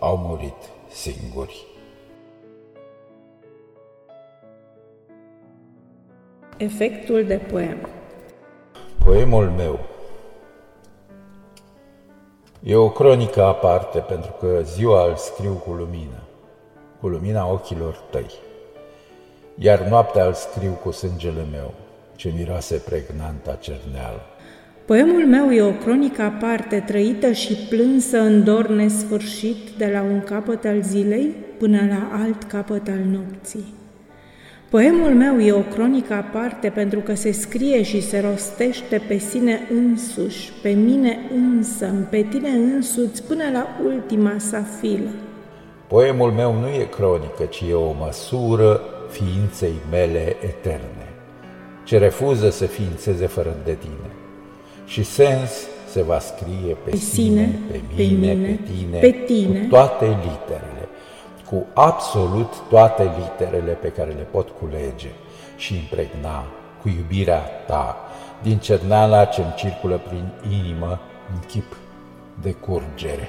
au murit singuri. Efectul de poem Poemul meu e o cronică aparte pentru că ziua îl scriu cu lumină, cu lumina ochilor tăi, iar noaptea îl scriu cu sângele meu, ce miroase pregnanta cerneală. Poemul meu e o cronică aparte, trăită și plânsă în dor nesfârșit de la un capăt al zilei până la alt capăt al nopții. Poemul meu e o cronică aparte pentru că se scrie și se rostește pe sine însuși, pe mine însă, pe tine însuți, până la ultima sa filă. Poemul meu nu e cronică, ci e o măsură ființei mele eterne, ce refuză să ființeze fără de tine. Și sens se va scrie pe, pe sine, pe mine, pe, mine, pe tine, pe tine, cu toate literele cu absolut toate literele pe care le pot culege și impregna cu iubirea ta din cerneala ce-mi circulă prin inimă în chip de curgere.